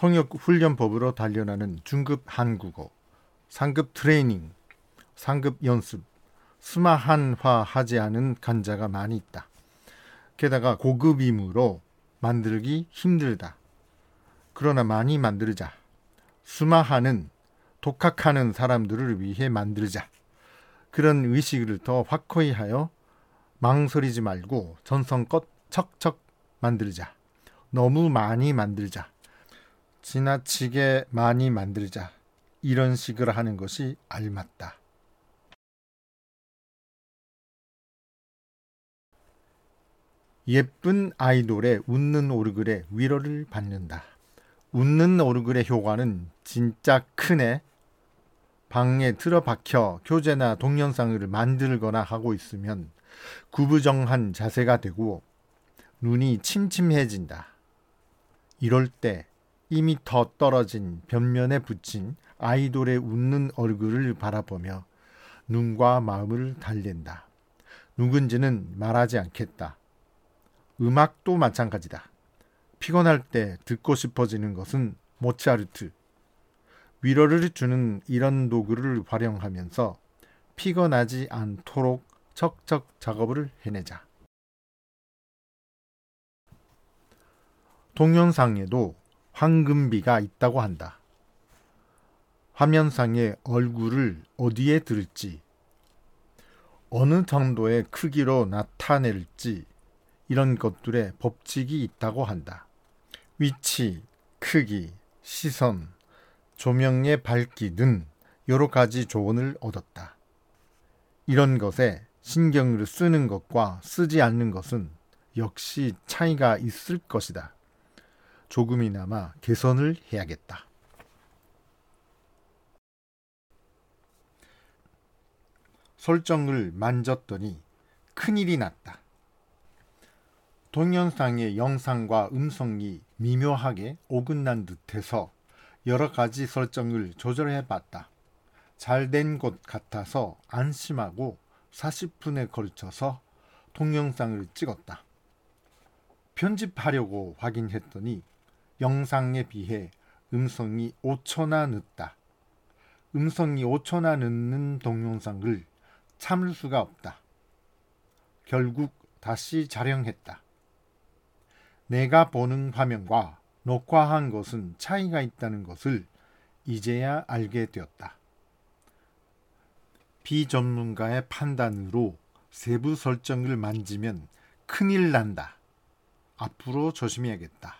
통역 훈련법으로 단련하는 중급 한국어, 상급 트레이닝, 상급 연습, 스마한화 하지 않은 간자가 많이 있다. 게다가 고급이므로 만들기 힘들다. 그러나 많이 만들자. 스마하는 독학하는 사람들을 위해 만들자. 그런 의식을 더 확고히 하여 망설이지 말고 전성껏 척척 만들자. 너무 많이 만들자. 지나치게 많이 만들자. 이런 식으로 하는 것이 알맞다. 예쁜 아이돌의 웃는 오르글에 위로를 받는다. 웃는 오르글의 효과는 진짜 크네. 방에 틀어박혀 교재나 동영상을 만들거나 하고 있으면 구부정한 자세가 되고 눈이 침침해진다. 이럴 때 이미 더 떨어진 벽면에 붙인 아이돌의 웃는 얼굴을 바라보며 눈과 마음을 달랜다. 누군지는 말하지 않겠다. 음악도 마찬가지다. 피곤할 때 듣고 싶어지는 것은 모차르트. 위로를 주는 이런 도구를 활용하면서 피곤하지 않도록 척척 작업을 해내자. 동영상에도 황금비가 있다고 한다. 화면상의 얼굴을 어디에 들을지, 어느 정도의 크기로 나타낼지, 이런 것들의 법칙이 있다고 한다. 위치, 크기, 시선, 조명의 밝기 등 여러 가지 조언을 얻었다. 이런 것에 신경을 쓰는 것과 쓰지 않는 것은 역시 차이가 있을 것이다. 조금이나마 개선을 해야겠다. 설정을 만졌더니 큰일이 났다. 동영상의 영상과 음성이 미묘하게 오근난 듯해서 여러 가지 설정을 조절해 봤다. 잘 된 것 같아서 안심하고 40분에 걸쳐서 동영상을 찍었다. 편집하려고 확인했더니 영상에 비해 음성이 5초나 늦다. 음성이 5초나 늦는 동영상을 참을 수가 없다. 결국 다시 촬영했다. 내가 보는 화면과 녹화한 것은 차이가 있다는 것을 이제야 알게 되었다. 비전문가의 판단으로 세부 설정을 만지면 큰일 난다. 앞으로 조심해야겠다.